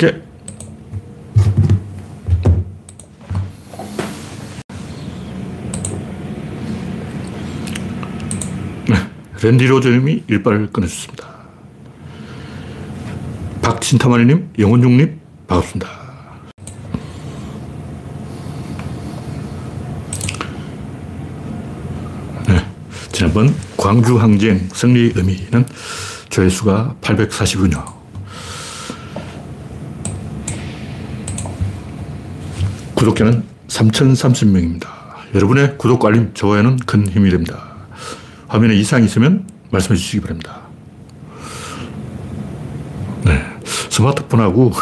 이게 네, 랜디 로저님이 일발을 끊어줬습니다. 박진타마니님, 영원중님, 반갑습니다. 네, 지난번 광주 항쟁 승리의 의미는 조회수가 840이군요. 구독자는 3,030명입니다. 여러분의 구독, 알림, 좋아요는 큰 힘이 됩니다. 화면에 이상이 있으면 말씀해 주시기 바랍니다. 네. 스마트폰하고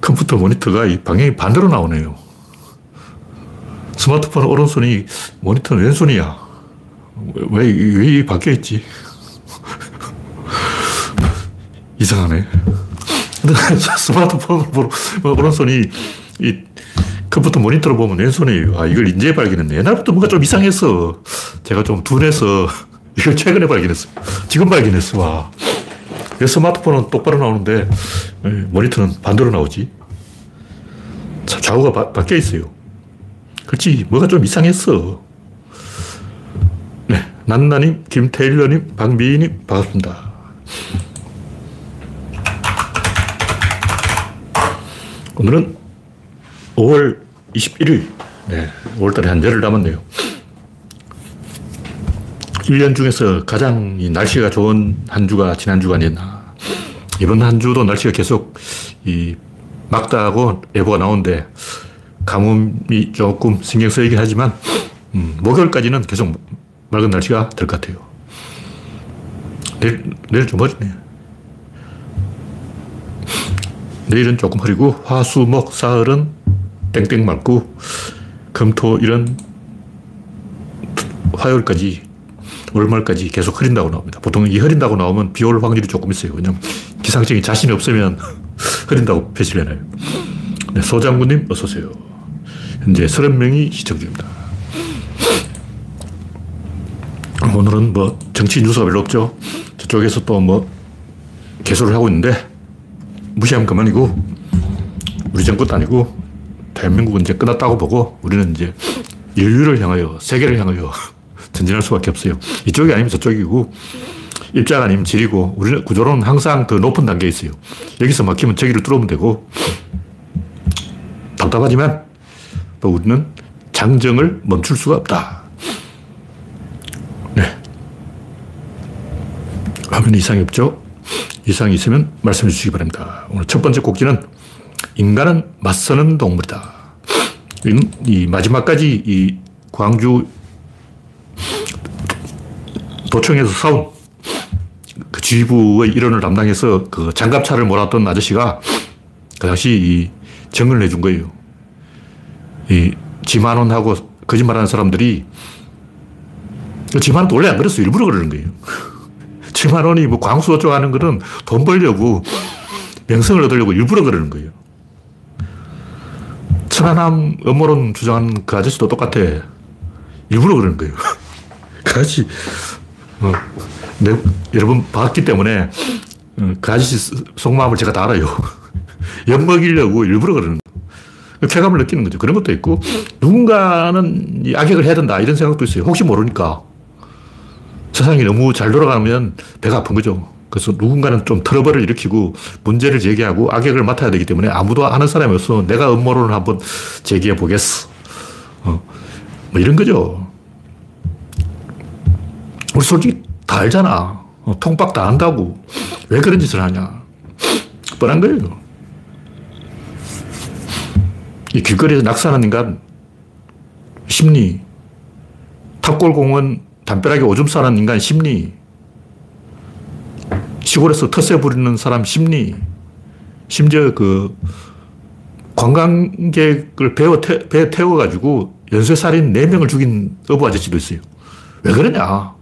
컴퓨터 모니터가 이 방향이 반대로 나오네요. 스마트폰 오른손이 모니터는 왼손이야. 왜, 왜 바뀌어 있지? 이상하네. 스마트폰으로 오른손이 이 컴퓨터 모니터로 보면 왼손이에요. 아, 이걸 이제 발견했네. 옛날부터 뭔가 좀 이상했어. 제가 좀 둔해서 이걸 최근에 발견했어. 지금 발견했어. 와. 왜 스마트폰은 똑바로 나오는데 예, 모니터는 반대로 나오지? 좌우가 바, 바뀌어 있어요. 그렇지. 뭐가 좀 이상했어. 네. 난나님, 김태일러님, 박미희님, 반갑습니다. 오늘은 5월 21일. 네, 5월달에 한 열흘 남았네요. 1년 중에서 가장 날씨가 좋은 한 주가 지난 주가 아니었나. 이번 한 주도 날씨가 계속 이 막다하고 예보가 나오는데 가뭄이 조금 신경 쓰이긴 하지만 음, 목요일까지는 계속 맑은 날씨가 될 것 같아요. 내일, 내일 좀 어지네. 내일은 조금 흐리고 화, 수, 목, 사흘은 땡땡 맑고 금토 이런 화요일까지 월말까지 계속 흐린다고 나옵니다. 보통 이 흐린다고 나오면 비 올 확률이 조금 있어요. 왜냐면 기상청이 자신이 없으면 흐린다고 표시를 해놔요. 네, 소장군님 어서오세요. 현재 30명이 시청 중입니다. 오늘은 뭐 정치 뉴스가 별로 없죠. 저쪽에서 또 뭐 개소를 하고 있는데 무시하면 그만이고 우리 정권도 아니고 대한민국은 이제 끝났다고 보고 우리는 이제 인류를 향하여 세계를 향하여 전진할 수밖에 없어요. 이쪽이 아니면 저쪽이고 입장 아니면 질이고 우리는 구조로는 항상 더 높은 단계에 있어요. 여기서 막히면 저기를 뚫으면 되고 답답하지만 또 우리는 장정을 멈출 수가 없다. 네. 화면 이상이 없죠? 이상이 있으면 말씀해 주시기 바랍니다. 오늘 첫 번째 곡지는 인간은 맞서는 동물이다. 이 마지막까지 이 광주 도청에서 싸운 그 지휘부의 일원을 담당해서 그 장갑차를 몰았던 아저씨가 그 당시 이 증언을 해준 거예요. 이 지만원하고 거짓말하는 사람들이 지만원 원래 안 그랬어. 일부러 그러는 거예요. 지만원이 뭐 광수 어쩌고 하는 거는 돈 벌려고 명성을 얻으려고 일부러 그러는 거예요. 천안함 음모론 주장하는 그 아저씨도 똑같아. 일부러 그러는 거예요. 그 아저씨, 어, 내, 여러분 봤기 때문에 어, 그 아저씨 속마음을 제가 다 알아요. 엿먹이려고 일부러 그러는 거예요. 쾌감을 느끼는 거죠. 그런 것도 있고, 누군가는 악역을 해야 된다. 이런 생각도 있어요. 혹시 모르니까. 세상이 너무 잘 돌아가면 배가 아픈 거죠. 그래서 누군가는 좀 트러블을 일으키고 문제를 제기하고 악역을 맡아야 되기 때문에 아무도 아는 사람이 없어. 내가 음모론을 한번 제기해 보겠어. 어. 뭐 이런 거죠. 우리 솔직히 다 알잖아. 어, 통박 다 안다고. 왜 그런 짓을 하냐. 뻔한 거예요. 이 길거리에서 낙사하는 인간, 심리. 탑골공원 담벼락에 오줌 싸는 인간 심리. 시골에서 텃세 부리는 사람 심리, 심지어 그 관광객을 배워 태, 배에 태워가지고 연쇄살인 4명을 죽인 어부 아저씨도 있어요. 왜 그러냐?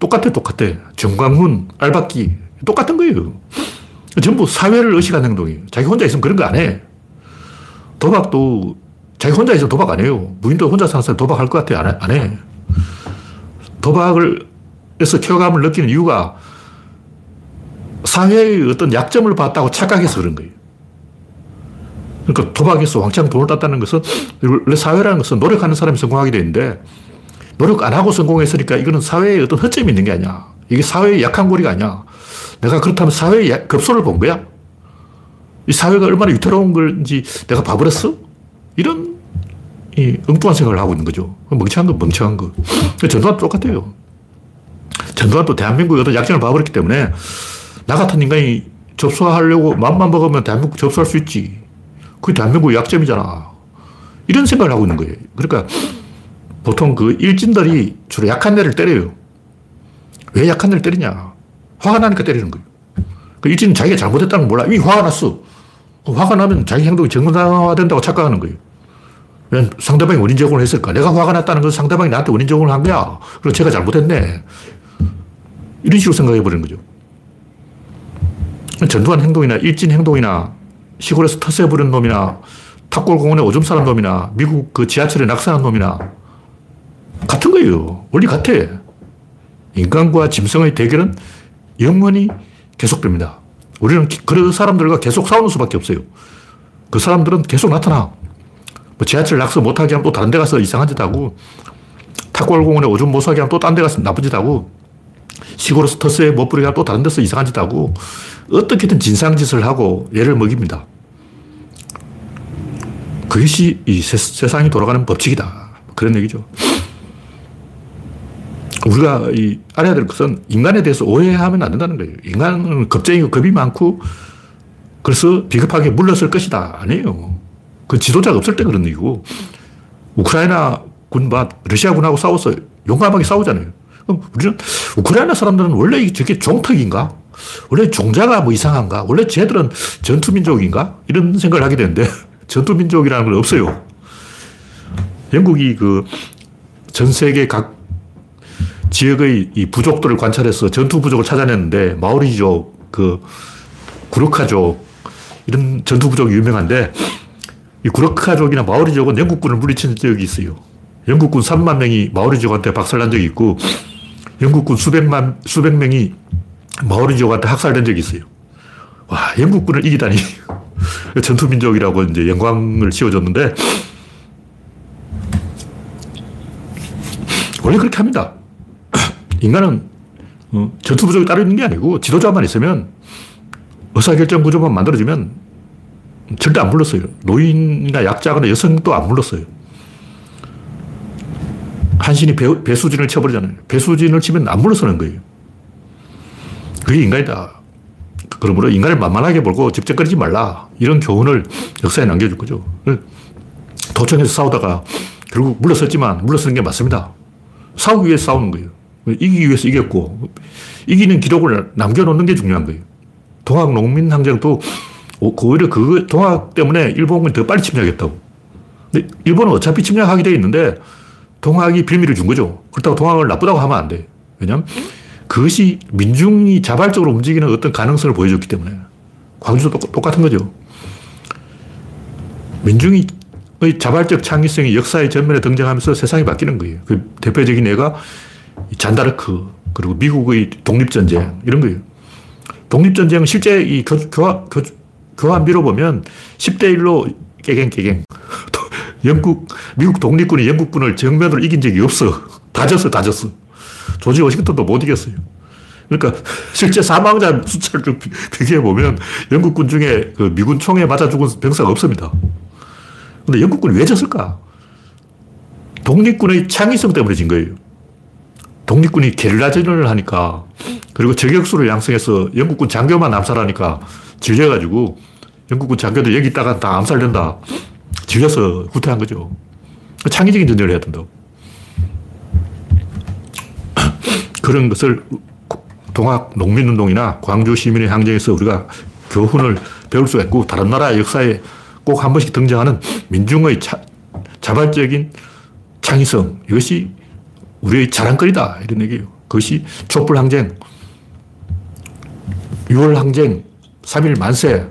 똑같아, 똑같아. 정광훈, 알박기, 똑같은 거예요. 전부 사회를 의식한 행동이에요. 자기 혼자 있으면 그런 거 안 해. 도박도 자기 혼자 있으면 도박 안 해요. 무인도 혼자 사는 사람 도박할 것 같아. 안 해. 안 해. 도박을 해서 쾌감을 느끼는 이유가 사회의 어떤 약점을 봤다고 착각해서 그런 거예요. 그러니까 도박에서 왕창 돈을 땄다는 것은 원래 사회라는 것은 노력하는 사람이 성공하게 되는데 노력 안 하고 성공했으니까 이거는 사회에 어떤 허점이 있는 게 아니야. 이게 사회의 약한 고리가 아니야. 내가 그렇다면 사회의 급소를 본 거야. 이 사회가 얼마나 위태로운 건지 내가 봐버렸어? 이런 이 엉뚱한 생각을 하고 있는 거죠. 멍청한 거, 멍청한 거. 전두환 똑같아요. 전두환도 대한민국의 어떤 약점을 봐버렸기 때문에 나 같은 인간이 접수하려고 마음만 먹으면 대한민국 접수할 수 있지. 그게 대한민국의 약점이잖아. 이런 생각을 하고 있는 거예요. 그러니까 보통 그 일진들이 주로 약한 애를 때려요. 왜 약한 애를 때리냐. 화가 나니까 때리는 거예요. 그 일진은 자기가 잘못했다는 걸 몰라. 이미 화가 났어. 화가 나면 자기 행동이 정상화된다고 착각하는 거예요. 왜 상대방이 원인 제공을 했을까? 내가 화가 났다는 건 상대방이 나한테 원인 제공을 한 거야. 그리고 제가 잘못했네. 이런 식으로 생각해 버리는 거죠. 전두환 행동이나 일진 행동이나 시골에서 터세 부른 놈이나 탑골공원에 오줌 싸는 놈이나 미국 그 지하철에 낙서한 놈이나 같은 거예요. 원리 같아. 인간과 짐승의 대결은 영원히 계속됩니다. 우리는 그런 사람들과 계속 싸우는 수밖에 없어요. 그 사람들은 계속 나타나. 뭐 지하철 낙서 못하게 하면 또 다른 데 가서 이상한 짓 하고, 탁골공원에 오줌 못 사게 하면 또 딴 데 가서 나쁜 짓 하고, 시골에서 터스에 못 하면 또 다른 데서 이상한 짓 하고, 어떻게든 진상짓을 하고 얘를 먹입니다. 그것이 이 세, 상이 돌아가는 법칙이다. 그런 얘기죠. 우리가 이 알아야 될 것은 인간에 대해서 오해하면 안 된다는 거예요. 인간은 겁쟁이고 겁이 많고 그래서 비겁하게 물러설 것이다. 아니에요. 그 지도자가 없을 때 그런 얘기고 우크라이나 군과 러시아 군하고 싸워서 용감하게 싸우잖아요. 우리는 우크라이나 사람들은 원래 저게 종특인가? 원래 종자가 뭐 이상한가? 원래 쟤들은 전투민족인가? 이런 생각을 하게 되는데 전투민족이라는 건 없어요. 영국이 그 전 세계 각 지역의 이 부족들을 관찰해서 전투 부족을 찾아냈는데 마오리족, 그 구르카족 이런 전투 부족이 유명한데 이 구르카족이나 마오리족은 영국군을 물리친 적이 있어요. 영국군 3만 명이 마오리족한테 박살난 적이 있고 영국군 수백만 수백 명이 마오리족한테 학살된 적이 있어요. 와 영국군을 이기다니 전투 민족이라고 이제 영광을 씌워줬는데 원래 그렇게 합니다. 인간은 어, 전투 부족이 따로 있는 게 아니고 지도자만 있으면 의사결정 구조만 만들어지면 절대 안 불렀어요. 노인이나 약자거나 여성도 안 불렀어요. 한신이 배, 배수진을 쳐버리잖아요. 배수진을 치면 안 물러서는 거예요. 그게 인간이다. 그러므로 인간을 만만하게 보고 집적거리지 말라. 이런 교훈을 역사에 남겨줄 거죠. 도청에서 싸우다가 결국 물러섰지만 물러서는 게 맞습니다. 싸우기 위해서 싸우는 거예요. 이기기 위해서 이겼고, 이기는 기록을 남겨놓는 게 중요한 거예요. 동학 농민 항쟁도 오히려 그 동학 때문에 일본군이 더 빨리 침략했다고. 근데 일본은 어차피 침략하게 돼 있는데 동학이 빌미를 준 거죠. 그렇다고 동학을 나쁘다고 하면 안 돼. 왜냐면 그것이 민중이 자발적으로 움직이는 어떤 가능성을 보여줬기 때문에. 광주도 똑같은 거죠. 민중이 자발적 창의성이 역사의 전면에 등장하면서 세상이 바뀌는 거예요. 그 대표적인 예가 잔다르크, 그리고 미국의 독립전쟁, 이런 거예요. 독립전쟁 실제 이 교, 교, 교, 교환비로 보면 10대 1로 깨갱 깨갱. 영국, 미국 독립군이 영국군을 정면으로 이긴 적이 없어. 다 졌어, 다 졌어. 조지 워싱턴도 못 이겼어요. 그러니까 실제 사망자 숫자를 비교해 보면 영국군 중에 그 미군 총에 맞아 죽은 병사가 없습니다. 근데 영국군이 왜 졌을까? 독립군의 창의성 때문에 진 거예요. 독립군이 게릴라전을 하니까 그리고 저격수를 양성해서 영국군 장교만 암살하니까 질려가지고 영국군 장교들 여기 있다가 다 암살된다. 질려서 후퇴한 거죠. 창의적인 전쟁을 해야 된다고. 그런 것을 동학 농민운동이나 광주 시민의 항쟁에서 우리가 교훈을 배울 수가 있고 다른 나라 역사에 꼭 한 번씩 등장하는 민중의 차, 자발적인 창의성 이것이 우리의 자랑거리다 이런 얘기예요. 그것이 촛불 항쟁, 6월 항쟁, 3일 만세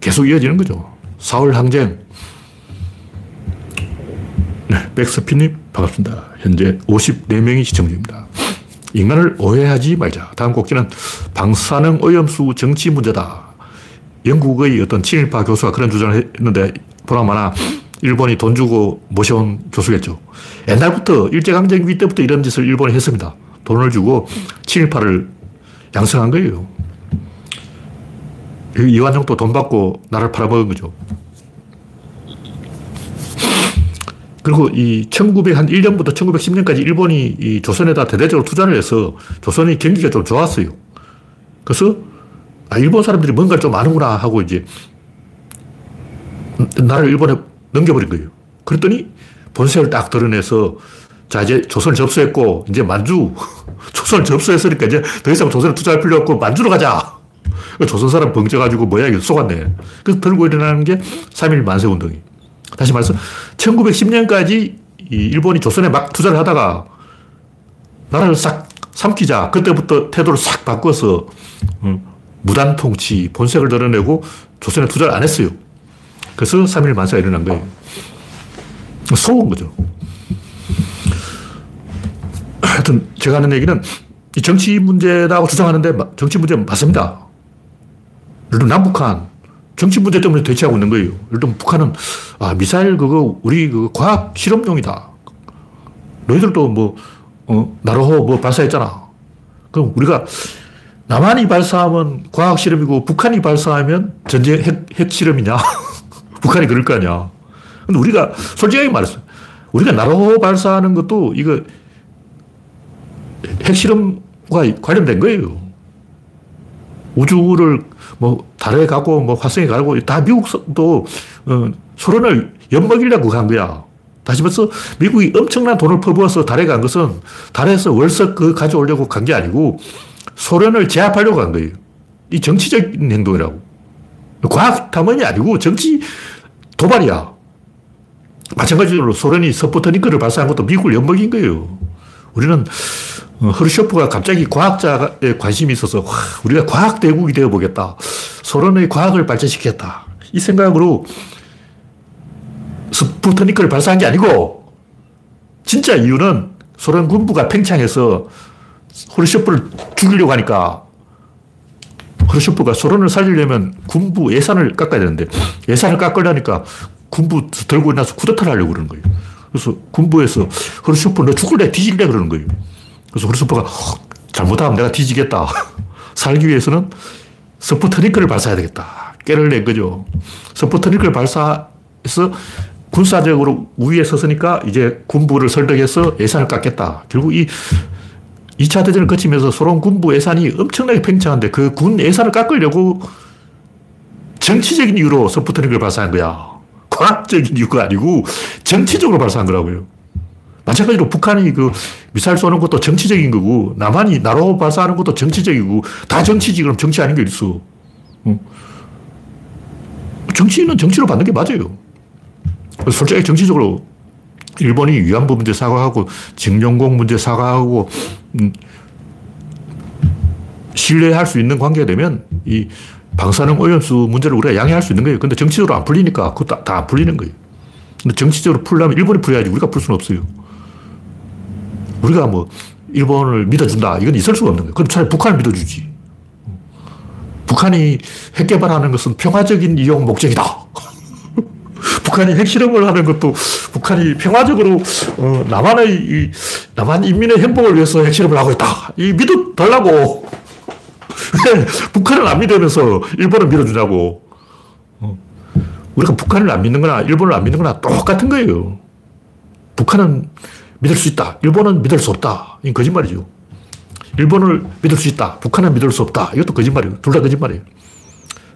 계속 이어지는 거죠. 4월 항쟁 네, 백스피님 반갑습니다. 현재 54명이 시청 중입니다. 인간을 오해하지 말자. 다음 곡지는 방사능 오염수 정치 문제다. 영국의 어떤 친일파 교수가 그런 주장을 했는데 보나마나 일본이 돈 주고 모셔온 교수겠죠. 옛날부터 일제강점기 때부터 이런 짓을 일본이 했습니다. 돈을 주고 친일파를 양성한 거예요. 이완용도 돈 받고 나라를 팔아먹은 거죠. 그리고 이 1901년부터 1910년까지 일본이 이 조선에다 대대적으로 투자를 해서 조선의 경기가 좀 좋았어요. 그래서 아, 일본 사람들이 뭔가를 좀 아는구나 하고 이제 나라를 일본에 넘겨버린 거예요. 그랬더니 본색을 딱 드러내서 자, 이제 조선을 접수했고, 이제 만주, 조선을 접수했으니까 이제 더 이상 조선에 투자할 필요 없고 만주로 가자. 조선 사람 벙쪄가지고 뭐야, 이거 속았네. 그래서 들고 일어나는 게 3일 만세운동이. 다시 말해서 1910년까지 일본이 조선에 막 투자를 하다가 나라를 싹 삼키자. 그때부터 태도를 싹 바꿔서 음, 무단 통치, 본색을 드러내고 조선에 투자를 안 했어요. 그래서 3일 만세가 일어난 거예요. 속은 거죠. 하여튼 제가 하는 얘기는 이 정치 문제라고 주장하는데 정치 문제 맞습니다. 들면 남북한 정치 문제 때문에 대치하고 있는 거예요. 들면 북한은 아, 미사일 그거 우리 그 과학 실험용이다. 너희들도 뭐, 어, 나로호 뭐 발사했잖아. 그럼 우리가 남한이 발사하면 과학 실험이고 북한이 발사하면 전쟁 핵, 핵 실험이냐? 북한이 그럴 거 아니야. 근데 우리가 솔직하게 말했어. 우리가 나로 발사하는 것도 이거 핵실험과 관련된 거예요. 우주를 뭐 달에 가고 뭐 화성에 가고 다 미국도 어, 소련을 엿먹이려고 한 거야. 다시 말해서 미국이 엄청난 돈을 퍼부어서 달에 간 것은 달에서 월석 그 가져오려고 간 게 아니고 소련을 제압하려고 한 거예요. 이 정치적인 행동이라고. 과학 탐험이 아니고 정치 도발이야. 마찬가지로 소련이 서포터니크를 발사한 것도 미국을 엿먹인 거예요. 우리는 허르쇼프가 갑자기 과학자에 관심이 있어서 와, 우리가 과학 대국이 되어 보겠다. 소련의 과학을 발전시켰다. 이 생각으로 스푸트니크를 발사한 게 아니고 진짜 이유는 소련 군부가 팽창해서 허르쇼프를 죽이려고 하니까 허르쇼프가 소련을 살리려면 군부 예산을 깎아야 되는데 예산을 깎으려니까 군부 들고 나서 쿠데타를 하려고 그러는 거예요. 그래서 군부에서 허르쇼프 너 죽을래 뒤질래 그러는 거예요. 그래서 허르쇼프가 잘못하면 내가 뒤지겠다. 살기 위해서는 스푸트니크를 발사해야 되겠다. 깨를 낸 거죠. 스푸트니크를 발사해서 군사적으로 우위에 섰으니까 이제 군부를 설득해서 예산을 깎겠다. 결국 이 2차 대전을 거치면서 소련 군부 예산이 엄청나게 팽창한데 그 군 예산을 깎으려고 정치적인 이유로 스푸트닉을 발사한 거야. 과학적인 이유가 아니고 정치적으로 발사한 거라고요. 마찬가지로 북한이 그 미사일 쏘는 것도 정치적인 거고 남한이 나로 발사하는 것도 정치적이고 다 정치지 그럼 정치 아닌 게 있어. 정치는 정치로 받는 게 맞아요. 솔직히 정치적으로 일본이 위안부 문제 사과하고 징용공 문제 사과하고 음, 신뢰할 수 있는 관계가 되면 이 방사능 오염수 문제를 우리가 양해할 수 있는 거예요. 근데 정치적으로 안 풀리니까 그것도 다안 풀리는 거예요. 근데 정치적으로 풀려면 일본이 풀어야지 우리가 풀 수는 없어요. 우리가 뭐 일본을 믿어준다. 이건 있을 수가 없는 거예요. 그럼 차라리 북한을 믿어주지. 북한이 핵 개발하는 것은 평화적인 이용 목적이다. 북한이 핵실험을 하는 것도 북한이 평화적으로 어, 남한의 이, 남한 인민의 행복을 위해서 핵실험을 하고 있다. 이 믿어 달라고. 왜 북한을 안 믿으면서 일본을 믿어주냐고. 어. 우리가 북한을 안 믿는 거나 일본을 안 믿는 거나 똑같은 거예요. 북한은 믿을 수 있다. 일본은 믿을 수 없다. 이건 거짓말이죠. 일본을 믿을 수 있다. 북한은 믿을 수 없다. 이것도 거짓말이에요. 둘 다 거짓말이에요.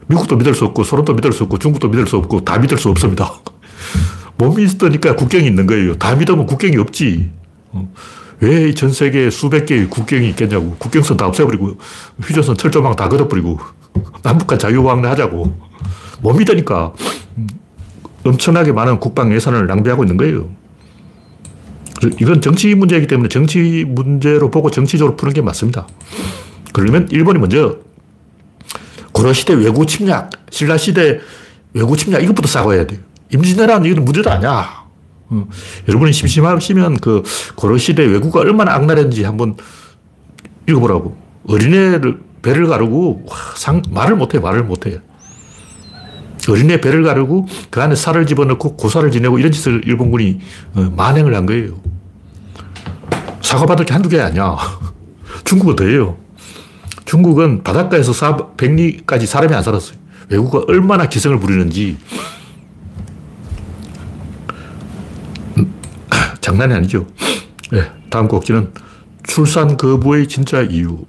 미국도 믿을 수 없고, 소련도 믿을 수 없고, 중국도 믿을 수 없고, 다 믿을 수 없습니다. 못 믿으니까 국경이 있는 거예요. 다 믿으면 국경이 없지. 어. 왜전 세계에 수백 개의 국경이 있겠냐고. 국경선 다 없애버리고, 휴전선 철조망 다 걷어버리고, 남북한 자유왕래 하자고. 못 믿으니까 엄청나게 많은 국방 예산을 낭비하고 있는 거예요. 이건 정치 문제이기 때문에 정치 문제로 보고 정치적으로 푸는 게 맞습니다. 그러면 일본이 먼저 고려시대 외구 침략, 신라시대 외구 침략 이것부터 싸워야 돼요. 임진왜란 이건 문제도 아니야. 어. 여러분이 심심하시면 그 고려시대 외구가 얼마나 악랄했는지 한번 읽어보라고. 어린애를 배를 가르고 상, 말을 못해, 말을 못해. 어린애 배를 가르고 그 안에 살을 집어넣고 고사를 지내고 이런 짓을 일본군이 어, 만행을 한 거예요. 사과받을 게 한두 개 아니야. 중국은 더해요. 중국은 바닷가에서 사, 백리까지 사람이 안 살았어요. 외국가 얼마나 기승을 부리는지 음, 장난이 아니죠. 네, 다음 곡지는 출산 거부의 진짜 이유.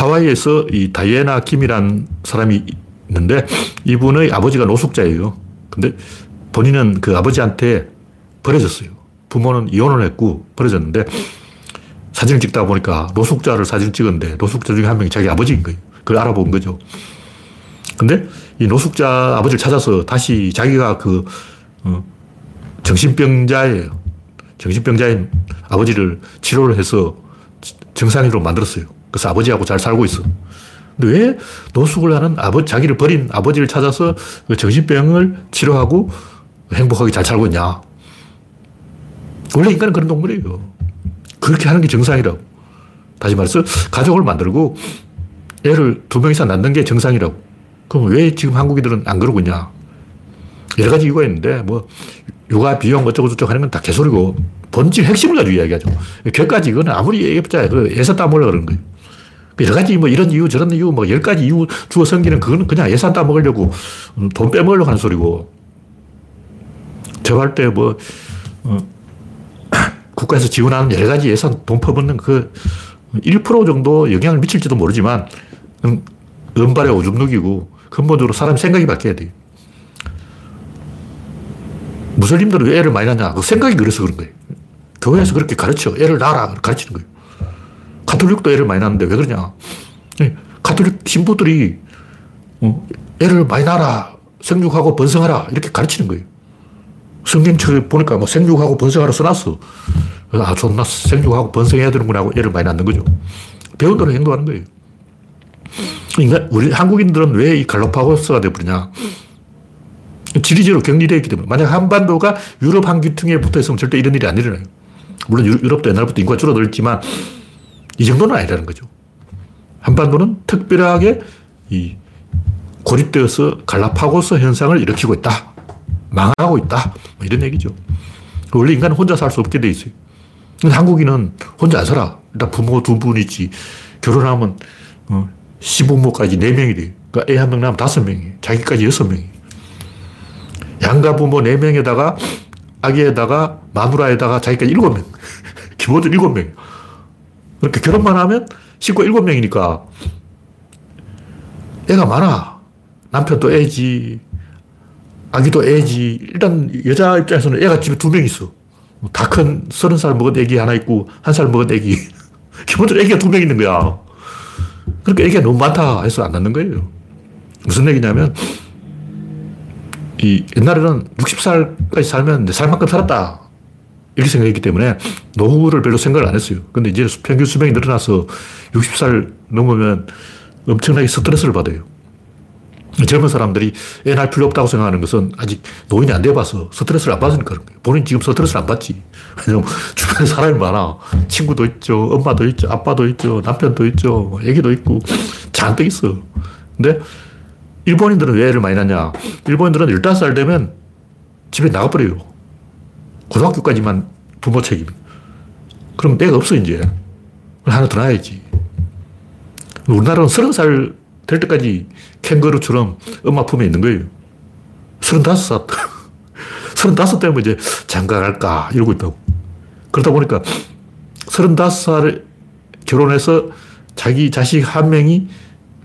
하와이에서 이 다이애나 김이란 사람이 있는데 이분의 아버지가 노숙자예요. 근데 본인은 그 아버지한테 버려졌어요. 부모는 이혼을 했고 버려졌는데 사진을 찍다 보니까 노숙자를 사진 찍었는데 노숙자 중에 한 명이 자기 아버지인 거예요. 그걸 알아본 거죠. 근데 이 노숙자 아버지를 찾아서 다시 자기가 그, 어, 정신병자예요. 정신병자인 아버지를 치료를 해서 정상인으로 만들었어요. 그래서 아버지하고 잘 살고 있어. 근데 왜 노숙을 하는 아버 자기를 버린 아버지를 찾아서 그 정신병을 치료하고 행복하게 잘 살고 있냐? 원래 인간은 그런 동물이에요. 그렇게 하는 게 정상이라고. 다시 말해서 가족을 만들고 애를 두 명 이상 낳는 게 정상이라고. 그럼 왜 지금 한국인들은 안 그러고 있냐? 여러 가지 이유가 있는데, 뭐, 육아 비용 어쩌고저쩌고 하는 건 다 개소리고, 본질 핵심을 가지고 이야기하죠. 결까지 이거는 아무리 얘기해봤자 그 예산 따먹으려 그러는 거예요. 그 여러 가지 뭐 이런 이유 저런 이유 뭐 열 가지 이유 주어 섬기는 그거는 그냥 예산 따먹으려고 돈 빼먹으려고 하는 소리고. 저할 때뭐 어, 국가에서 지원하는 여러 가지 예산 돈 퍼붓는 그 1% 정도 영향을 미칠지도 모르지만 은발의 오줌 누기고 근본적으로 사람 생각이 바뀌어야 돼요. 무슬림들은 왜 애를 많이 낳냐? 그 생각이 그래서 그런 거예요. 교회에서 그렇게 가르쳐. 애를 낳아라. 가르치는 거예요. 가톨릭도 애를 많이 낳는데 왜 그러냐? 네, 가톨릭 신부들이 어, 애를 많이 낳아라. 생육하고 번성하라. 이렇게 가르치는 거예요. 성경책을 보니까 뭐 생육하고 번성하라 써놨어. 아, 존나 생육하고 번성해야 되는구나 하고 애를 많이 낳는 거죠. 배운 대로 행동하는 거예요. 그러니까 우리 한국인들은 왜 이 갈로파고스가 되버리냐. 지리적으로 격리되어 있기 때문에. 만약 한반도가 유럽 한기퉁에 붙어 있으면 절대 이런 일이 안 일어나요. 물론 유럽도 옛날부터 인구가 줄어들었지만 이 정도는 아니라는 거죠. 한반도는 특별하게 이 고립되어서 갈라파고스 현상을 일으키고 있다. 망하고 있다. 뭐 이런 얘기죠. 원래 인간은 혼자 살 수 없게 돼 있어요. 한국인은 혼자 안 살아. 일단 부모 두 분이지. 결혼하면 어, 시부모까지 네 명이 돼. 그러니까 애 한 명 낳으면 다섯 명이 자기까지 여섯 명이 양가 부모 네 명에다가 아기에다가 마누라에다가 자기까지 일곱 명. 기본적으로 일곱 명. 그렇게 결혼만 하면 식구 일곱 명이니까 애가 많아. 남편도 애지, 아기도 애지. 일단 여자 입장에서는 애가 집에 두 명 있어. 다 큰 서른 살 먹은 애기 하나 있고 한 살 먹은 애기. 기본적으로 애기가 두 명 있는 거야. 그러니까 애기가 너무 많다 해서 안 낳는 거예요. 무슨 얘기냐면 이 옛날에는 60살까지 살면 내 살만큼 살았다. 이렇게 생각했기 때문에 노후를 별로 생각을 안 했어요. 근데 이제 평균 수명이 늘어나서 60살 넘으면 엄청나게 스트레스를 받아요. 젊은 사람들이 애 낳을 필요 없다고 생각하는 것은 아직 노인이 안 돼봐서 스트레스를 안 받으니까 그런 거예요. 본인 지금 스트레스를 안 받지. 왜냐면 주변에 사람이 많아. 친구도 있죠. 엄마도 있죠. 아빠도 있죠. 남편도 있죠. 애기도 있고. 잔뜩 있어. 근데 일본인들은 왜 애를 많이 낳냐. 일본인들은 15살 되면 집에 나가버려요. 고등학교까지만 부모 책임. 그럼 애가 없어, 이제. 하나 더 낳아야지. 우리나라는 30살 될 때까지 캥거루처럼 엄마 품에 있는 거예요. 35살. 35 되면 이제 장가 갈까 이러고 있다고. 그러다 보니까 35살에 결혼해서 자기 자식 한 명이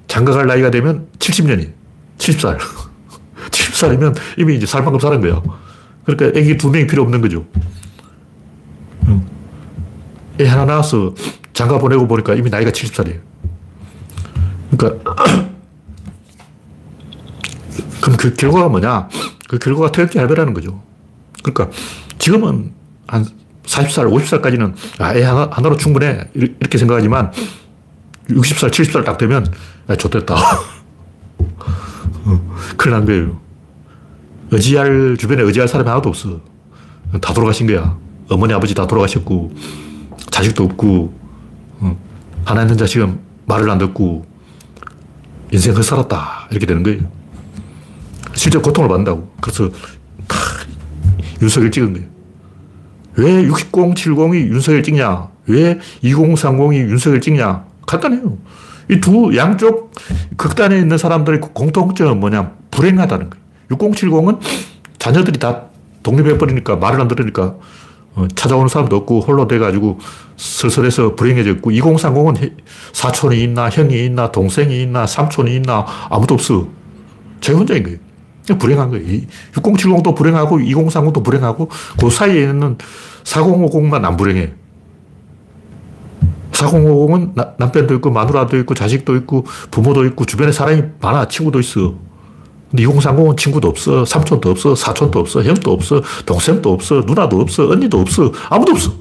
장가 갈 나이가 되면 70년이에요. 70살. 70살이면 이미 이제 살 만큼 사는 거야. 그러니까 애기 두 명이 필요 없는 거죠. 애 하나 낳아서 장가 보내고 보니까 이미 나이가 70살이에요. 그러니까 그럼 그 결과가 뭐냐? 그 결과가 퇴역기 할배라는 거죠. 그러니까 지금은 한 40살, 50살까지는 아, 애 하나, 하나로 충분해. 이렇게 생각하지만 60살, 70살 딱 되면 야, 좋됐다. 큰일 난 거예요. 의지할, 주변에 의지할 사람이 하나도 없어. 다 돌아가신 거야. 어머니, 아버지 다 돌아가셨고, 자식도 없고, 하나 있는 자식은 말을 안 듣고, 인생 헛살았다. 이렇게 되는 거예요. 실제 고통을 받는다고. 그래서 다 윤석열 찍은 거예요. 왜 6070이 윤석열 찍냐? 왜 2030이 윤석열 찍냐? 간단해요. 이 두 양쪽 극단에 있는 사람들의 공통점은 뭐냐? 불행하다는 거예요. 6070은 자녀들이 다 독립해버리니까 말을 안 들으니까 어, 찾아오는 사람도 없고 홀로 돼가지고 슬슬해서 불행해졌고 2030은 사촌이 있나 형이 있나 동생이 있나 삼촌이 있나 아무도 없어. 제 혼자인 거예요. 불행한 거예요. 6070도 불행하고 2030도 불행하고 그 사이에 있는 4050만 안 불행해. 4050은 나, 남편도 있고 마누라도 있고 자식도 있고 부모도 있고 주변에 사람이 많아 친구도 있어. 근데 2030은 친구도 없어 삼촌도 없어 사촌도 없어 형도 없어 동생도 없어 누나도 없어 언니도 없어 아무도 없어.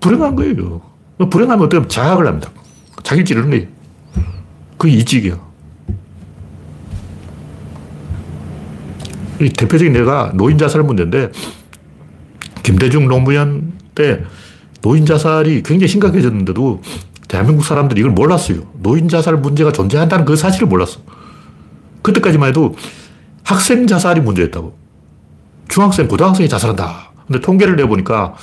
불행한 거예요. 불행하면 어떻게 자학을 합니다. 자기를 찌르는 거예요. 그게 이직이야. 이 대표적인 예가 노인 자살 문제인데 김대중 노무현 때 노인 자살이 굉장히 심각해졌는데도 대한민국 사람들이 이걸 몰랐어요. 노인 자살 문제가 존재한다는 그 사실을 몰랐어. 그때까지만 해도 학생 자살이 문제였다고. 중학생, 고등학생이 자살한다. 근데 통계를 내보니까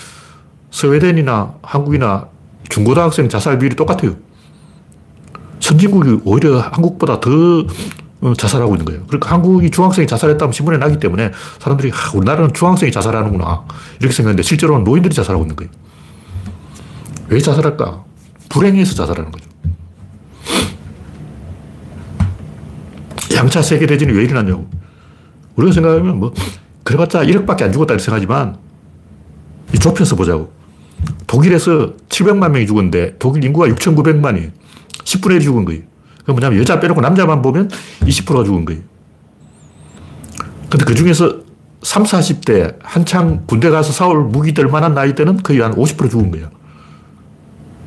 스웨덴이나 한국이나 중고등학생 자살 비율이 똑같아요. 선진국이 오히려 한국보다 더 어, 자살하고 있는 거예요. 그러니까 한국이 중학생이 자살했다면 신문에 나기 때문에 사람들이 아, 우리나라는 중학생이 자살하는구나 이렇게 생각했는데 실제로는 노인들이 자살하고 있는 거예요. 왜 자살할까? 불행해서 자살하는 거죠. 양차 세계 대전이 왜 일어났냐고. 우리가 생각하면 뭐 그래봤자 1억밖에 안 죽었다 이렇게 생각하지만 좁혀서 보자고. 독일에서 700만 명이 죽었는데 독일 인구가 6,900만이 10분의 1이 죽은 거예요. 그 뭐냐면 여자 빼놓고 남자만 보면 20%가 죽은 거예요. 근데 그 중에서 3, 40대 한창 군대 가서 싸울 무기 들 만한 나이 때는 거의 한 50% 죽은 거예요.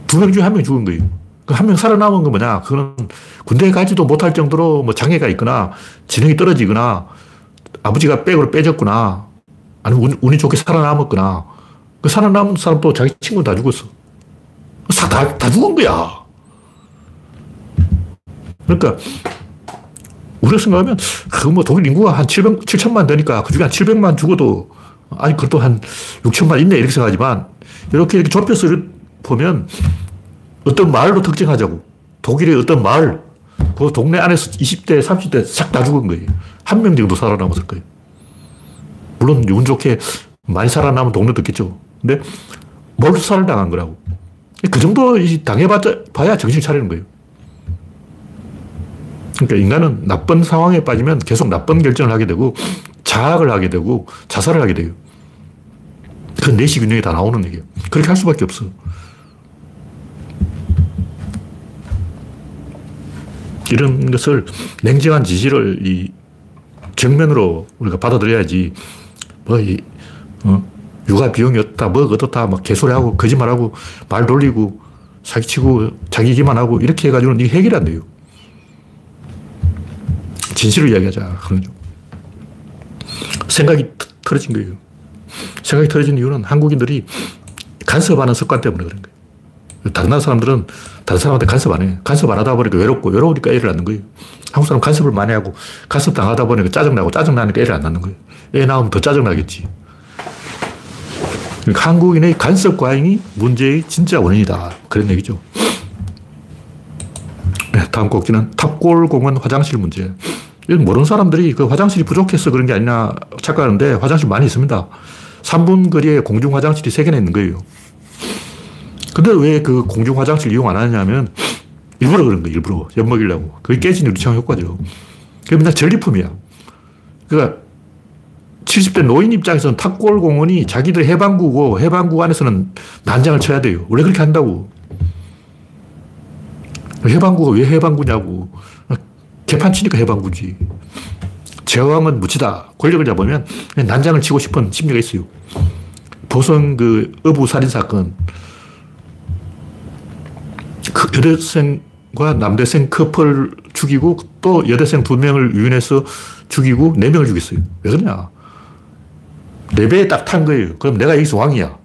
두 명 중에 한 명 죽은 거예요. 그 한 명 살아남은 건 뭐냐? 그거는 군대에 가지도 못할 정도로 뭐 장애가 있거나 지능이 떨어지거나 아버지가 백으로 빼졌거나 아니면 운, 이 좋게 살아남았거나 그 살아남은 사람도 자기 친구 다 죽었어. 다, 다 죽은 거야. 그러니까 우리가 생각하면 그뭐 독일 인구가 한 700, 7천만 되니까 그 중에 한 700만 죽어도 아니 그래도 한 6천만 있네 이렇게 생각하지만 이렇게 이렇게 좁혀서 보면 어떤 마을로 특정하자고. 독일의 어떤 마을. 그 동네 안에서 20대 30대 싹 다 죽은 거예요. 한 명 정도 살아남았을 거예요. 물론 운 좋게 많이 살아남은 동네도 있겠죠. 근데 몰살을 당한 거라고. 그 정도 당해봐야 정신 차리는 거예요. 그러니까 인간은 나쁜 상황에 빠지면 계속 나쁜 결정을 하게 되고 자학을 하게 되고 자살을 하게 돼요. 그 내시 균형이 다 나오는 얘기예요. 그렇게 할 수밖에 없어. 이런 것을 냉정한 지시를 이 정면으로 우리가 받아들여야지 뭐, 이, 어, 육아 비용이 어떻다, 뭐 어떻다, 막 개소리하고 거짓말하고 말 돌리고 사기치고 자기 얘기만 하고 이렇게 해가지고는 이게 해결이 안 돼요. 진실을 이야기하자. 그런 생각이 틀어진 거예요. 생각이 틀어진 이유는 한국인들이 간섭하는 습관 때문에 그런 거예요. 다른 나라 사람들은 다른 사람한테 간섭 안 해. 간섭 안 하다 보니까 외롭고, 외로우니까 애를 낳는 거예요. 한국 사람 간섭을 많이 하고, 간섭 당하다 보니까 짜증나고, 짜증나니까 애를 안 낳는 거예요. 애 낳으면 더 짜증나겠지. 그러니까 한국인의 간섭 과잉이 문제의 진짜 원인이다. 그런 얘기죠. 네, 다음 꼭지는 탑골 공원 화장실 문제. 모르는 사람들이 그 화장실이 부족해서 그런 게 아니냐 착각하는데 화장실 많이 있습니다. 3분 거리에 공중 화장실이 3개나 있는 거예요. 근데 왜 그 공중 화장실 이용 안 하냐면 일부러 그런 거예요. 일부러. 엿먹이려고. 그게 깨진 유리창 효과죠. 그게 맨날 전리품이야. 그러니까 70대 노인 입장에서는 탑골 공원이 자기들 해방구고 해방구 안에서는 난장을 쳐야 돼요. 원래 그렇게 한다고. 해방구가 왜 해방구냐고. 개판 치니까 해방구지. 제왕은 무치다. 권력을 잡으면 난장을 치고 싶은 심리가 있어요. 보성 그 어부 살인 사건. 그 여대생과 남대생 커플 죽이고 또 여대생 두 명을 유인해서 죽이고 네 명을 죽였어요. 왜 그러냐. 내 배에 딱 탄 거예요. 그럼 내가 여기서 왕이야.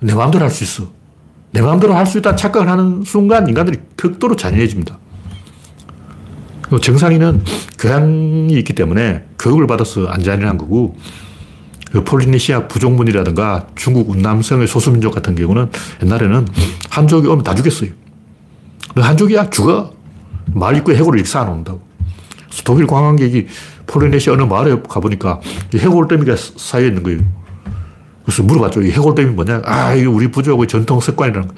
내 마음대로 할 수 있어. 내 마음대로 할 수 있다는 착각을 하는 순간 인간들이 극도로 잔인해집니다. 정상인은 교양이 있기 때문에 교육을 받아서 안전한 거고 그 폴리네시아 부족문이라든가 중국 운남성의 소수민족 같은 경우는 옛날에는 한족이 오면 다 죽였어요. 너 한족이야? 죽어. 입구에 해골을 쌓아놓는다고. 독일 관광객이 폴리네시아 어느 마을에 가보니까 해골더미가 쌓여 있는 거예요. 그래서 물어봤죠. 이 해골더미 뭐냐? 아, 이거 우리 부족의 전통 습관이라는 거.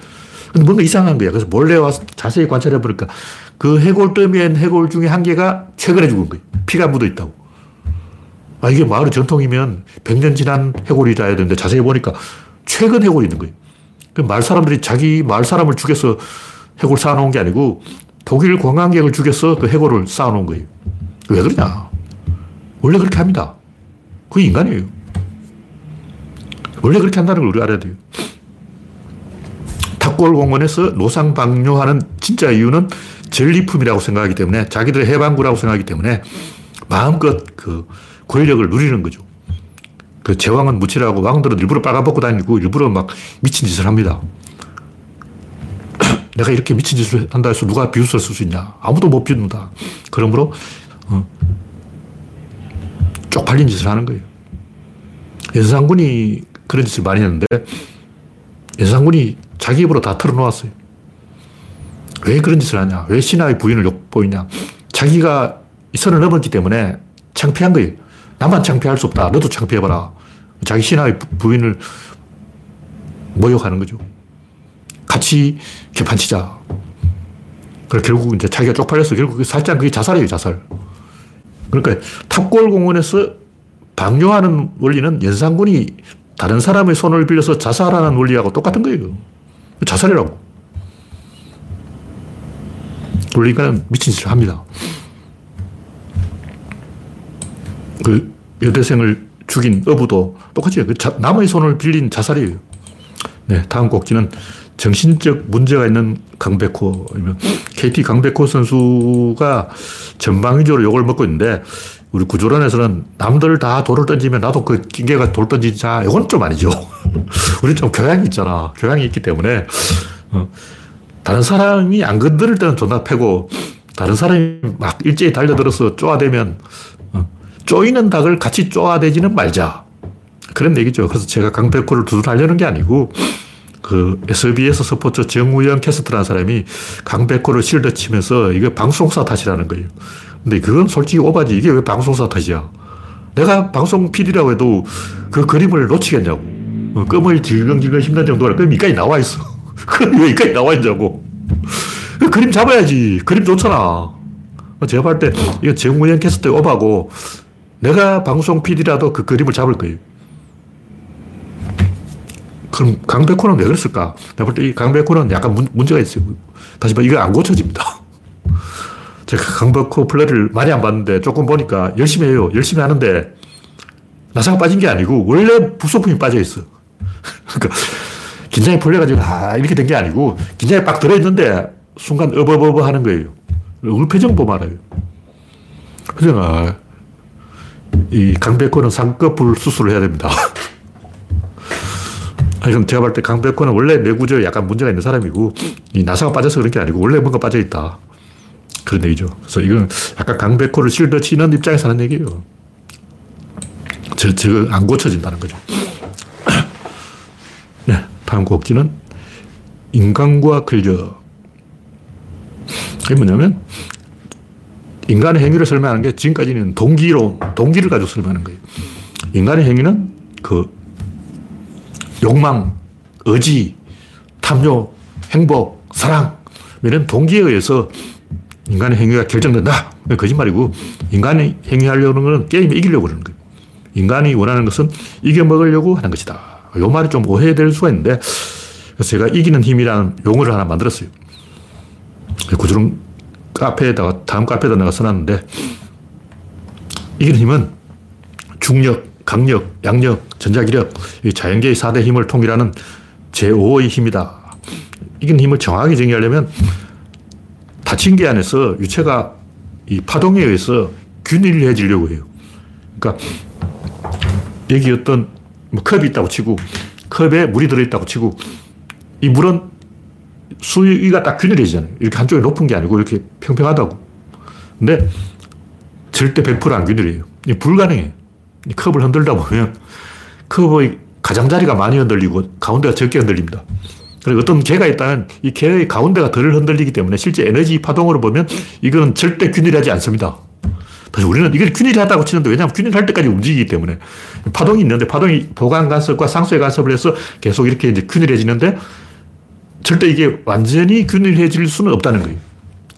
근데 뭔가 이상한 거야. 그래서 몰래 와서 자세히 관찰해 보니까 그 해골더미엔 해골 중에 한 개가 최근에 죽은 거예요. 피가 묻어 있다고. 아, 이게 마을의 전통이면 100년 지난 해골이라야 되는데 자세히 보니까 최근 해골이 있는 거예요. 그 마을 사람들이 자기 마을 사람을 죽여서 해골 쌓아놓은 게 아니고 독일 관광객을 죽여서 그 해골을 쌓아놓은 거예요. 왜 그러냐? 원래 그렇게 합니다. 그 인간이에요. 원래 그렇게 한다는 걸 우리가 알아야 돼요. 탑골공원에서 노상 방뇨하는 진짜 이유는 전리품이라고 생각하기 때문에 자기들의 해방구라고 생각하기 때문에 마음껏 그 권력을 누리는 거죠. 그 제왕은 무치라고 왕들은 일부러 빨아먹고 다니고 일부러 막 미친 짓을 합니다. 내가 이렇게 미친 짓을 한다 해서 누가 비웃을 쓸수 있냐? 아무도 못 비웃는다. 그러므로 어, 쪽팔린 짓을 하는 거예요. 연산군이 그런 짓을 많이 했는데 연산군이 자기 입으로 다 털어놓았어요. 왜 그런 짓을 하냐? 왜 신하의 부인을 욕보이냐? 자기가 선을 넘었기 때문에 창피한 거예요. 나만 창피할 수 없다. 너도 창피해봐라. 자기 신하의 부인을 모욕하는 거죠. 같이 개판 치자. 그래 결국 이제 자기가 쪽팔려서 결국 살짝 그게 자살이에요, 자살. 그러니까 탑골 공원에서 방뇨하는 원리는 연산군이 다른 사람의 손을 빌려서 자살하는 원리하고 똑같은 거예요. 자살이라고. 원리가 미친 짓을 합니다. 그 여대생을 죽인 어부도 똑같이 그 남의 손을 빌린 자살이에요. 네, 다음 곡지는 정신적 문제가 있는 강백호, 아니면 KT 강백호 선수가 전방위적으로 욕을 먹고 있는데, 우리 구조론에서는 남들 다 돌을 던지면 나도 그 낑개가 돌 던지자. 이건 좀 아니죠. 우리 좀 교양이 있잖아. 교양이 있기 때문에, 어, 다른 사람이 안 건드릴 때는 존나 패고, 다른 사람이 막 일제히 달려들어서 쪼아대면, 어, 쪼이는 닭을 같이 쪼아대지는 말자. 그런 얘기죠. 그래서 제가 강백호를 두둔하려는 게 아니고, 그 SBS 스포츠 정우영 캐스터라는 사람이 강백호를 실드 치면서 이게 방송사 탓이라는 거예요. 근데 그건 솔직히 오바지. 이게 왜 방송사 탓이야? 내가 방송 PD라고 해도 그 그림을 놓치겠냐고. 어, 끔을 질겅질겅 씹는 정도라 끔이 여기까지 나와 있어. 그럼 왜 여기까지 나와 있냐고. 그 그림 잡아야지. 그림 좋잖아. 제가 볼 때, 이거 정우영 캐스터의 오바고, 내가 방송 PD라도 그 그림을 잡을 거예요. 그럼 강백호는 왜 그랬을까? 내가 볼 때 이 강백호는 약간 문, 문제가 있어요. 다시 말해, 이거 안 고쳐집니다. 제가 강백호 플레이를 많이 안 봤는데 조금 보니까 열심히 해요. 열심히 하는데 나사가 빠진 게 아니고 원래 부속품이 빠져 있어. 그러니까 긴장이 풀려가지고 아 이렇게 된 게 아니고 긴장이 빡 들어있는데 순간 어버버버 하는 거예요. 얼굴 표정 보면 알아요. 그래서 아, 이 강백호는 쌍꺼풀 수술을 해야 됩니다. 그럼 제가 볼 때 강백호는 원래 뇌구조에 약간 문제가 있는 사람이고, 이 나사가 빠져서 그런 게 아니고, 원래 뭔가 빠져 있다. 그런 얘기죠. 그래서 이건 약간 강백호를 실드 치는 입장에서 하는 얘기예요. 저, 저거 안 고쳐진다는 거죠. 네, 다음 곡지는 인간과 근력. 그게 뭐냐면, 인간의 행위를 설명하는 게 지금까지는 동기로, 동기를 가지고 설명하는 거예요. 인간의 행위는 그 욕망, 의지, 탐욕, 행복, 사랑, 이런 동기에 의해서 인간의 행위가 결정된다. 거짓말이고, 인간이 행위하려는 것은 게임에 이기려고 그러는 거예요. 인간이 원하는 것은 이겨먹으려고 하는 것이다. 이 말이 좀 오해될 수가 있는데, 제가 이기는 힘이라는 용어를 하나 만들었어요. 구조론 카페에다가, 다음 카페에다 내가 써놨는데, 이기는 힘은 중력, 강력, 양력, 전자기력, 자연계의 4대 힘을 통일하는 제5의 힘이다. 이긴 힘을 정확하게 정의하려면 닫힌 게 안에서 유체가 이 파동에 의해서 균일해지려고 해요. 그러니까 여기 어떤 뭐 컵이 있다고 치고 컵에 물이 들어있다고 치고 이 물은 수위가 딱 균일해지잖아요. 이렇게 한쪽이 높은 게 아니고 이렇게 평평하다고. 근데 절대 100%안 균일해요. 불가능해. 컵을 흔들다 보면 컵의 가장자리가 많이 흔들리고 가운데가 적게 흔들립니다. 그리고 어떤 개가 있다면 이 개의 가운데가 덜 흔들리기 때문에 실제 에너지 파동으로 보면 이거는 절대 균일하지 않습니다. 다시 우리는 이걸 균일하다고 치는데 왜냐하면 균일할 때까지 움직이기 때문에 파동이 있는데 파동이 보강 간섭과 상수의 간섭을 해서 계속 이렇게 이제 균일해지는데 절대 이게 완전히 균일해질 수는 없다는 거예요.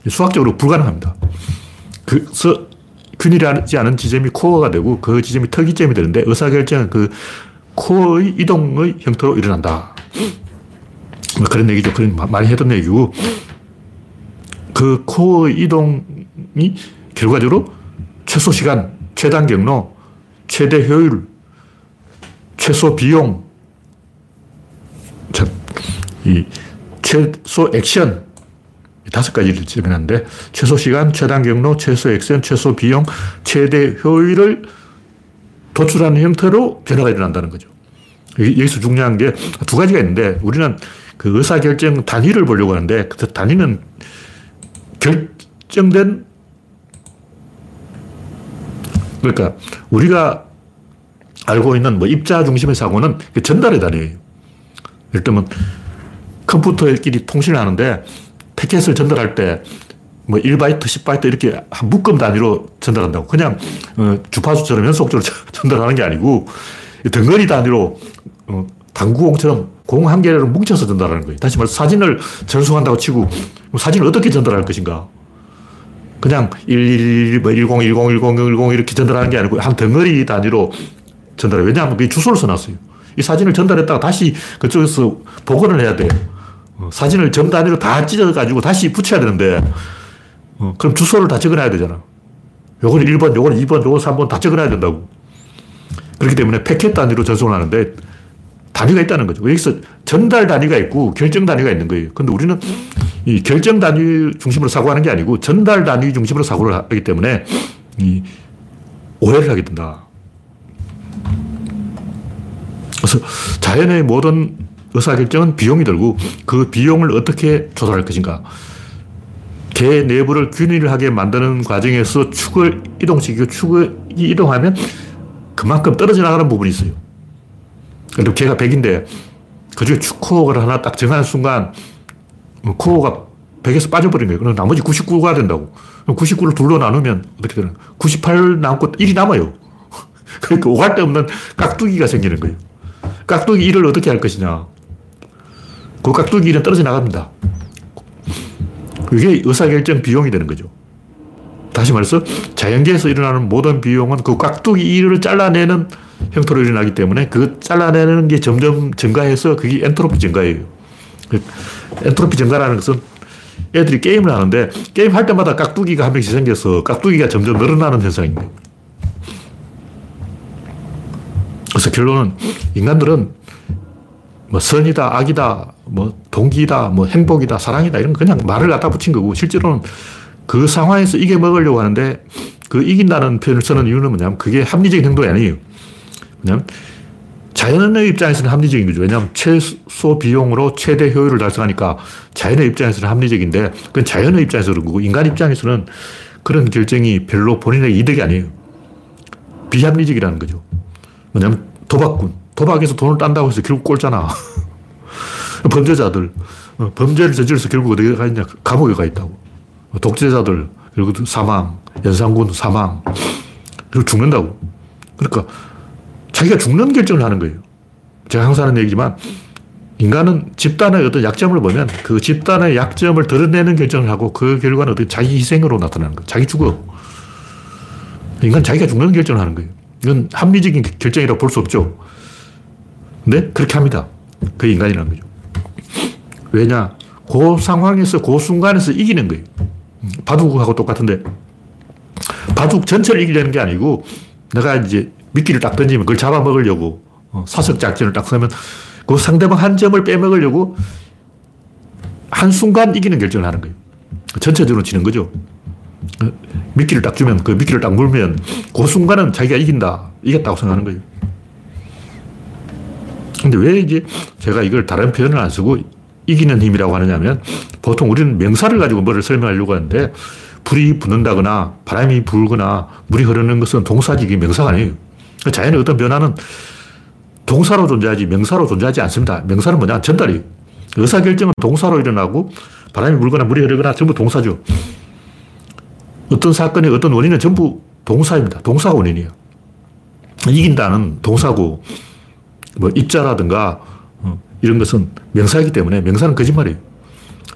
수학적으로 불가능합니다. 그래서 균일하지 않은 지점이 코어가 되고 그 지점이 특이점이 되는데 의사결정은 그 코어의 이동의 형태로 일어난다. 뭐 그런 얘기죠. 그런 많이 했던 얘기고 그 코어의 이동이 결과적으로 최소 시간, 최단 경로, 최대 효율, 최소 비용, 참, 이 최소 액션, 다섯 가지를 지정했는데, 최소 시간, 최단 경로, 최소 액션, 최소 비용, 최대 효율을 도출하는 형태로 변화가 일어난다는 거죠. 여기서 중요한 게 두 가지가 있는데, 우리는 그 의사결정 단위를 보려고 하는데, 그 단위는 결정된 그러니까 우리가 알고 있는 뭐 입자 중심의 사고는 그 전달의 단위예요. 예를 들면 컴퓨터끼리 통신을 하는데 패킷을 전달할 때 뭐 1바이트, 10바이트 이렇게 한 묶음 단위로 전달한다고. 그냥 어, 주파수처럼 연속적으로 전달하는 게 아니고 덩어리 단위로 어, 당구공처럼 공 한 개를 뭉쳐서 전달하는 거예요. 다시 말해서 사진을 전송한다고 치고 사진을 어떻게 전달할 것인가. 그냥 111, 뭐 10, 10, 10, 10 이렇게 전달하는 게 아니고 한 덩어리 단위로 전달해. 왜냐하면 그 주소를 써놨어요. 이 사진을 전달했다가 다시 그쪽에서 복원을 해야 돼요. 어, 사진을 점 단위로 다 찢어가지고 다시 붙여야 되는데, 어, 그럼 주소를 다 적어놔야 되잖아. 요거는 1번, 요거는 2번, 요거는 3번 다 적어놔야 된다고. 그렇기 때문에 패켓 단위로 전송을 하는데 단위가 있다는 거죠. 여기서 전달 단위가 있고 결정 단위가 있는 거예요. 근데 우리는 이 결정 단위 중심으로 사고하는 게 아니고 전달 단위 중심으로 사고를 하기 때문에 이 오해를 하게 된다. 그래서 자연의 모든 의사결정은 비용이 들고 그 비용을 어떻게 조달할 것인가. 개 내부를 균일하게 만드는 과정에서 축을 이동시키고 축이 이동하면 그만큼 떨어져 나가는 부분이 있어요. 그리고 개가 100인데 그 중에 축코어를 하나 딱 정하는 순간 코어가 100에서 빠져버린 거예요. 그럼 나머지 99가 된다고. 그럼 99를 둘로 나누면 어떻게 되나? 98 남고 1이 남아요. 그러니까 오갈 데 없는 깍두기가 생기는 거예요. 깍두기 1을 어떻게 할 것이냐. 그 깍두기 1은 떨어져 나갑니다. 그게 의사결정 비용이 되는 거죠. 다시 말해서 자연계에서 일어나는 모든 비용은 그 깍두기 1을 잘라내는 형태로 일어나기 때문에 그 잘라내는 게 점점 증가해서 그게 엔트로피 증가예요. 그 엔트로피 증가라는 것은 애들이 게임을 하는데 게임 할 때마다 깍두기가 한 명씩 생겨서 깍두기가 점점 늘어나는 현상입니다. 그래서 결론은 인간들은 뭐 선이다, 악이다, 뭐 동기다, 뭐 행복이다, 사랑이다 이런 그냥 말을 갖다 붙인 거고 실제로는 그 상황에서 이겨 먹으려고 하는데 그 이긴다는 표현을 쓰는 이유는 뭐냐면 그게 합리적인 행동이 아니에요. 왜냐면 자연의 입장에서는 합리적인 거죠. 왜냐하면 최소 비용으로 최대 효율을 달성하니까 자연의 입장에서는 합리적인데 그건 자연의 입장에서 그런 거고 인간 입장에서는 그런 결정이 별로 본인에게 이득이 아니에요. 비합리적이라는 거죠. 뭐냐면 도박꾼. 도박에서 돈을 딴다고 해서 결국 꼴잖아. 범죄자들. 어, 범죄를 저질러서 결국 어디에 가 있냐. 감옥에 가 있다고. 독재자들. 그리고 사망. 연산군 사망. 그리고 죽는다고. 그러니까 자기가 죽는 결정을 하는 거예요. 제가 항상 하는 얘기지만 인간은 집단의 어떤 약점을 보면 그 집단의 약점을 드러내는 결정을 하고 그 결과는 어떻게 자기 희생으로 나타나는 거예요. 자기 죽어. 인간 자기가 죽는 결정을 하는 거예요. 이건 합리적인 결정이라고 볼 수 없죠. 근데 그렇게 합니다. 그 인간이라는 거죠. 왜냐? 그 상황에서 그 순간에서 이기는 거예요. 바둑하고 똑같은데 바둑 전체를 이기려는 게 아니고 내가 이제 미끼를 딱 던지면 그걸 잡아먹으려고 어, 사석 작전을 딱 쓰면 그 상대방 한 점을 빼먹으려고 한순간 이기는 결정을 하는 거예요. 전체적으로 지는 거죠. 어, 미끼를 딱 주면 그 미끼를 딱 물면 그 순간은 자기가 이긴다. 이겼다고 생각하는 거예요. 근데 왜 이제 제가 이걸 다른 표현을 안 쓰고 이기는 힘이라고 하느냐면 보통 우리는 명사를 가지고 뭐를 설명하려고 하는데 불이 붙는다거나 바람이 불거나 물이 흐르는 것은 동사지 명사가 아니에요. 자연의 어떤 변화는 동사로 존재하지 명사로 존재하지 않습니다. 명사는 뭐냐? 전달이. 의사결정은 동사로 일어나고 바람이 불거나 물이 흐르거나 전부 동사죠. 어떤 사건의 어떤 원인은 전부 동사입니다. 동사가 원인이에요. 이긴다는 동사고, 뭐, 입자라든가, 어, 이런 것은 명사이기 때문에 명사는 거짓말이에요.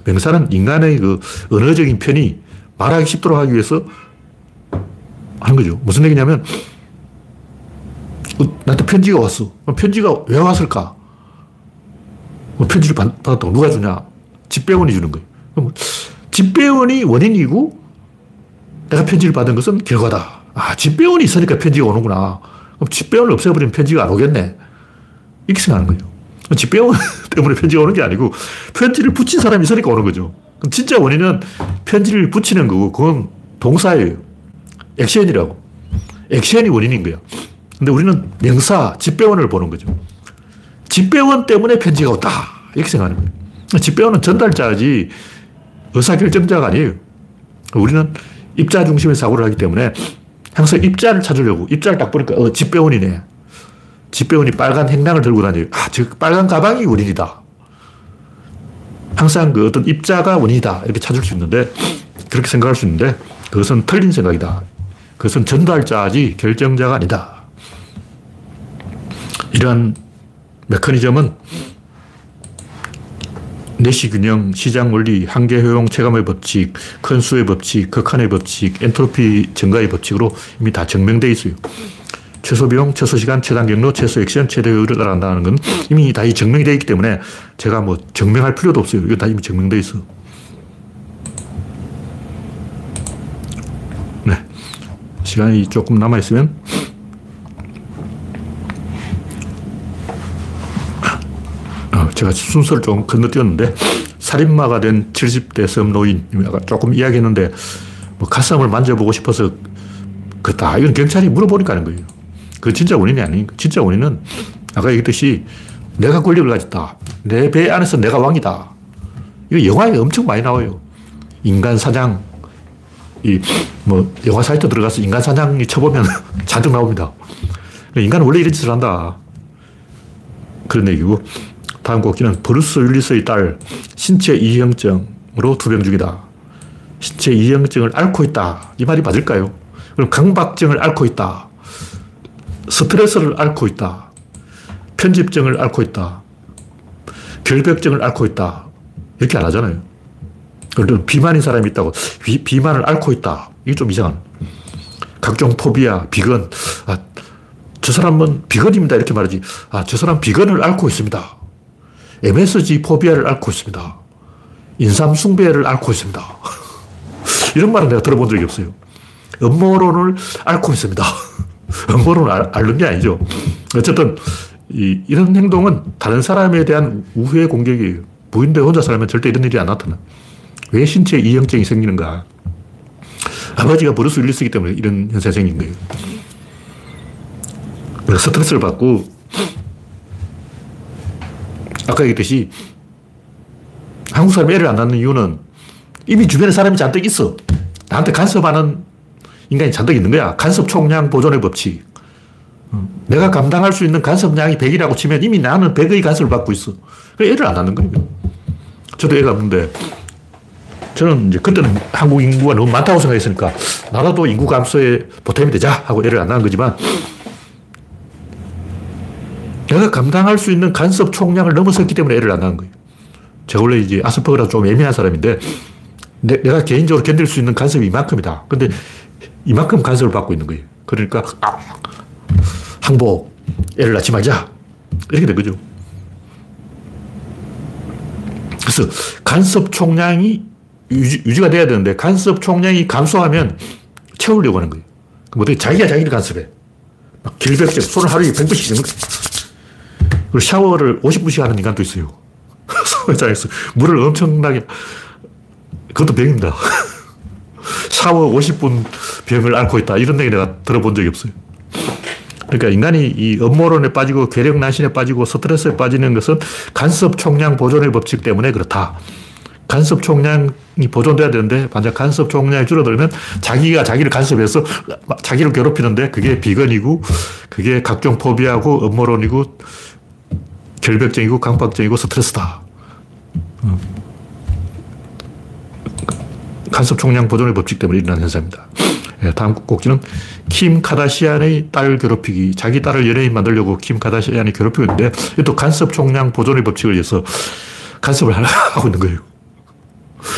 명사는 인간의 그 언어적인 편이 말하기 쉽도록 하기 위해서 하는 거죠. 무슨 얘기냐면, 어, 나한테 편지가 왔어. 편지가 왜 왔을까? 뭐 편지를 받았다고 누가 주냐? 집배원이 주는 거예요. 그럼 집배원이 원인이고 내가 편지를 받은 것은 결과다. 아, 집배원이 있으니까 편지가 오는구나. 그럼 집배원을 없애버리면 편지가 안 오겠네. 이렇게 생각하는 거예요. 집배원 때문에 편지가 오는 게 아니고 편지를 붙인 사람이 있으니까 오는 거죠. 진짜 원인은 편지를 붙이는 거고 그건 동사예요. 액션이라고. 액션이 원인인 거야. 근데 우리는 명사, 집배원을 보는 거죠. 집배원 때문에 편지가 왔다. 이렇게 생각하는 거예요. 집배원은 전달자지 의사결정자가 아니에요. 우리는 입자 중심의 사고를 하기 때문에 항상 입자를 찾으려고 입자를 딱 보니까 어, 집배원이네. 집배원이 빨간 행랑을 들고 다녀요. 아, 저 빨간 가방이 원인이다. 항상 그 어떤 입자가 원인이다. 이렇게 찾을 수 있는데 그렇게 생각할 수 있는데 그것은 틀린 생각이다. 그것은 전달자지 결정자가 아니다. 이러한 메커니즘은 내시 균형, 시장 원리, 한계 효용 체감의 법칙, 큰 수의 법칙, 극한의 법칙, 엔트로피 증가의 법칙으로 이미 다 증명되어 있어요. 최소 비용, 최소 시간, 최단 경로, 최소 액션, 최대 효율을 따라간다는 건 이미 다 증명이 되어 있기 때문에 제가 뭐 증명할 필요도 없어요. 이거 다 이미 증명되어 있어. 네. 시간이 조금 남아있으면 제가 순서를 좀 건너뛰었는데 살인마가 된 70대 섬노인 아까 조금 이야기했는데 뭐 가슴을 만져보고 싶어서 그다 이건 경찰이 물어보니까 하는 거예요. 그 진짜 원인이 아닌 진짜 원인은 아까 얘기했듯이 내가 권력을 가졌다. 내 배 안에서 내가 왕이다. 이거 영화에 엄청 많이 나와요. 인간 사냥. 이, 뭐, 영화 사이트 들어가서 인간 사냥이 쳐보면 잔뜩 나옵니다. 인간은 원래 이런 짓을 한다. 그런 얘기고. 다음 꼭지는 브루스 윌리스의 딸 신체 이형증으로 투병 중이다. 신체 이형증을 앓고 있다. 이 말이 맞을까요? 그럼 강박증을 앓고 있다. 스트레스를 앓고 있다. 편집증을 앓고 있다. 결벽증을 앓고 있다. 이렇게 안 하잖아요. 그리고 비만인 사람이 있다고 비, 비만을 앓고 있다. 이게 좀 이상한. 각종 포비아, 비건. 아, 저 사람은 비건입니다. 이렇게 말하지. 아, 저 사람 비건을 앓고 있습니다. MSG 포비아를 앓고 있습니다. 인삼 숭배를 앓고 있습니다. 이런 말은 내가 들어본 적이 없어요. 음모론을 앓고 있습니다. 음모론을 알, 앓는 게 아니죠. 어쨌든, 이, 이런 행동은 다른 사람에 대한 우회 공격이에요. 부인대 혼자 살면 절대 이런 일이 안 나타나. 왜 신체에 이형증이 생기는가? 아버지가 브루스 윌리스기 때문에 이런 현상이 생긴 거예요. 스트레스를 받고 아까 얘기했듯이 한국 사람이 애를 안 낳는 이유는 이미 주변에 사람이 잔뜩 있어. 나한테 간섭하는 인간이 잔뜩 있는 거야. 간섭 총량 보존의 법칙. 내가 감당할 수 있는 간섭량이 100이라고 치면 이미 나는 100의 간섭을 받고 있어. 애를 안 낳는 거예요. 저도 애가 없는데 저는 이제 그때는 한국 인구가 너무 많다고 생각했으니까 나라도 인구 감소에 보탬이 되자 하고 애를 안 낳은 거지만 내가 감당할 수 있는 간섭 총량을 넘어섰기 때문에 애를 안 낳은 거예요. 제가 원래 이제 아스퍼그라 좀 예민한 사람인데 내, 가 개인적으로 견딜 수 있는 간섭이 이만큼이다. 근데 이만큼 간섭을 받고 있는 거예요. 그러니까 아, 항복, 애를 낳지 말자. 이렇게 된 거죠. 그래서 간섭 총량이 유지, 유지 가 돼야 되는데 간섭 총량이 감소하면 채우려고 하는 거예요. 그럼 어떻게 자기가 자기를 간섭해. 막 길백색 손을 하루에 100번씩 그리고 샤워를 50분씩 하는 인간도 있어요. 샤워장에서 물을 엄청나게, 그것도 병입니다. 샤워 50분 병을 앓고 있다. 이런 얘기 내가 들어본 적이 없어요. 그러니까 인간이 이 업무론에 빠지고 괴력 난신에 빠지고 스트레스에 빠지는 것은 간섭 총량 보존의 법칙 때문에 그렇다. 간섭 총량이 보존돼야 되는데 만약 간섭 총량이 줄어들면 자기가 자기를 간섭해서 자기를 괴롭히는데 그게 비건이고 그게 각종 포비하고 음모론이고 결벽증이고 강박증이고 스트레스다. 음. 간섭 총량 보존의 법칙 때문에 일어난 현상입니다. 예, 다음 꼭지는 킴 카다시안의 딸 괴롭히기. 자기 딸을 연예인 만들려고 킴 카다시안이 괴롭히고 있는데 이것도 간섭 총량 보존의 법칙을 위해서 간섭을 하고 있는 거예요.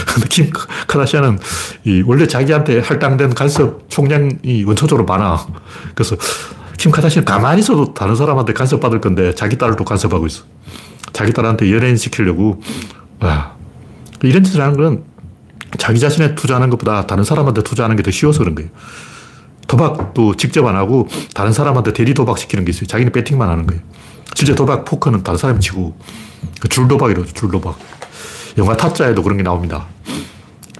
근데 킴 카다시안은 이 원래 자기한테 할당된 간섭 총량이 원초적으로 많아. 그래서 킴 카다시안 가만히 있어도 다른 사람한테 간섭받을 건데 자기 딸을 또 간섭하고 있어. 자기 딸한테 연예인 시키려고. 와. 이런 짓을 하는 건 자기 자신에 투자하는 것보다 다른 사람한테 투자하는 게 더 쉬워서 그런 거예요. 도박도 직접 안 하고 다른 사람한테 대리 도박 시키는 게 있어요. 자기는 배팅만 하는 거예요. 실제 도박 포커는 다른 사람이 치고 줄도박이라고 줄도박. 영화 타짜에도 그런 게 나옵니다.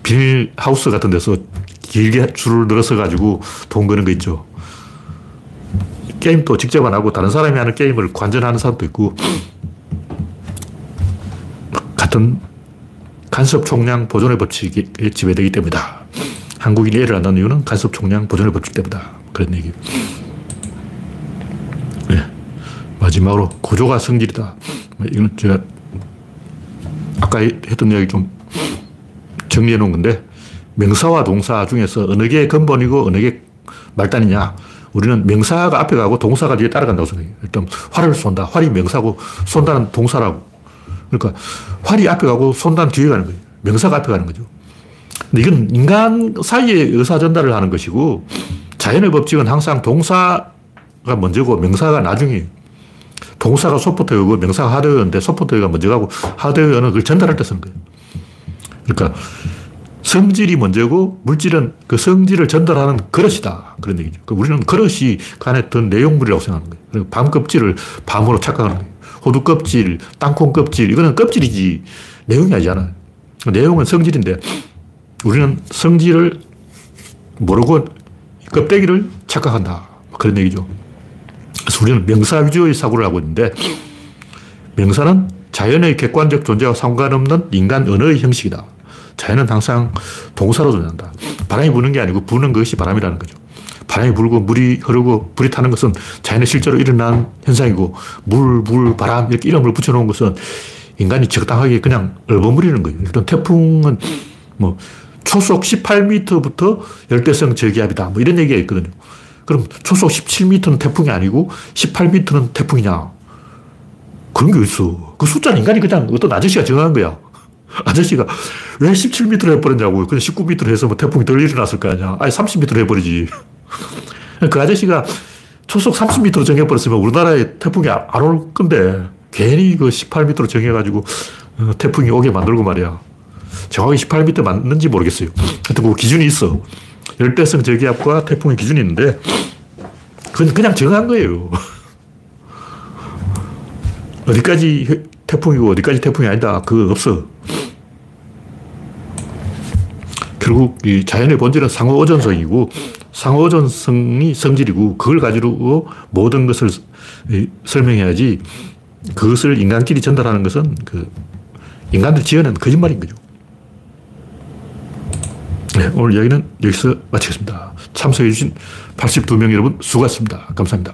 비닐 하우스 같은 데서 길게 줄을 늘어서 가지고 돈 거는 거 있죠. 게임도 직접 안 하고 다른 사람이 하는 게임을 관전하는 사람도 있고 같은 간섭 총량 보존의 법칙이 지배되기 때문이다. 한국인이 애를 안 낳는 이유는 간섭 총량 보존의 법칙 때문이다. 그런 얘기. 네. 마지막으로 구조가 성질이다. 이건 제가 아까 했던 이야기 좀 정리해 놓은 건데 명사와 동사 중에서 어느 게 근본이고 어느 게 말단이냐. 우리는 명사가 앞에 가고 동사가 뒤에 따라간다고 생각해요. 일단 활을 쏜다. 활이 명사고 쏜다는 동사라고. 그러니까 활이 앞에 가고 손단 뒤에 가는 거예요. 명사가 앞에 가는 거죠. 근데 이건 인간 사이에 의사 전달을 하는 것이고 자연의 법칙은 항상 동사가 먼저고 명사가 나중에 동사가 소프트웨어고 명사가 하드웨어인데 소프트웨어가 먼저 가고 하드웨어는 그걸 전달할 때 쓰는 거예요. 그러니까 성질이 먼저고 물질은 그 성질을 전달하는 그릇이다. 그런 얘기죠. 그러니까 우리는 그릇이 그 안에 든 내용물이라고 생각하는 거예요. 밤 껍질을 밤으로 착각하는 거예요. 호두 껍질, 땅콩 껍질, 이거는 껍질이지 내용이 아니잖아. 내용은 성질인데 우리는 성질을 모르고 껍데기를 착각한다. 그런 얘기죠. 그래서 우리는 명사 위주의 사고를 하고 있는데 명사는 자연의 객관적 존재와 상관없는 인간 언어의 형식이다. 자연은 항상 동사로 존재한다. 바람이 부는 게 아니고 부는 것이 바람이라는 거죠. 바람이 불고 물이 흐르고 불이 타는 것은 자연에 실제로 일어난 현상이고 물, 물, 바람 이렇게 이름을 붙여놓은 것은 인간이 적당하게 그냥 얼버무리는 거예요. 일단 태풍은 뭐 초속 18m부터 열대성 저기압이다. 뭐 이런 얘기가 있거든요. 그럼 초속 17m는 태풍이 아니고 18m는 태풍이냐? 그런 게 있어. 그 숫자는 인간이 그냥 어떤 아저씨가 정한 거야. 아저씨가 왜 17m를 해버렸냐고. 그냥 19m를 해서 뭐 태풍이 덜 일어났을 거 아니야. 아니 30m를 해버리지. 그 아저씨가 초속 30m로 정해버렸으면 우리나라에 태풍이 안 올 건데 괜히 그 18m로 정해가지고 어, 태풍이 오게 만들고 말이야. 정확히 18m 맞는지 모르겠어요. 하여튼 그 기준이 있어. 열대성 저기압과 태풍의 기준이 있는데 그건 그냥 정한 거예요. 어디까지 태풍이고 어디까지 태풍이 아니다. 그거 없어. 결국 이 자연의 본질은 상호어전성이고 상호전성이 성질이고 그걸 가지고 모든 것을 설명해야지 그것을 인간끼리 전달하는 것은 그 인간들 지어낸 거짓말인 거죠. 네, 오늘 이야기는 여기서 마치겠습니다. 참석해주신 82명 여러분 수고하셨습니다. 감사합니다.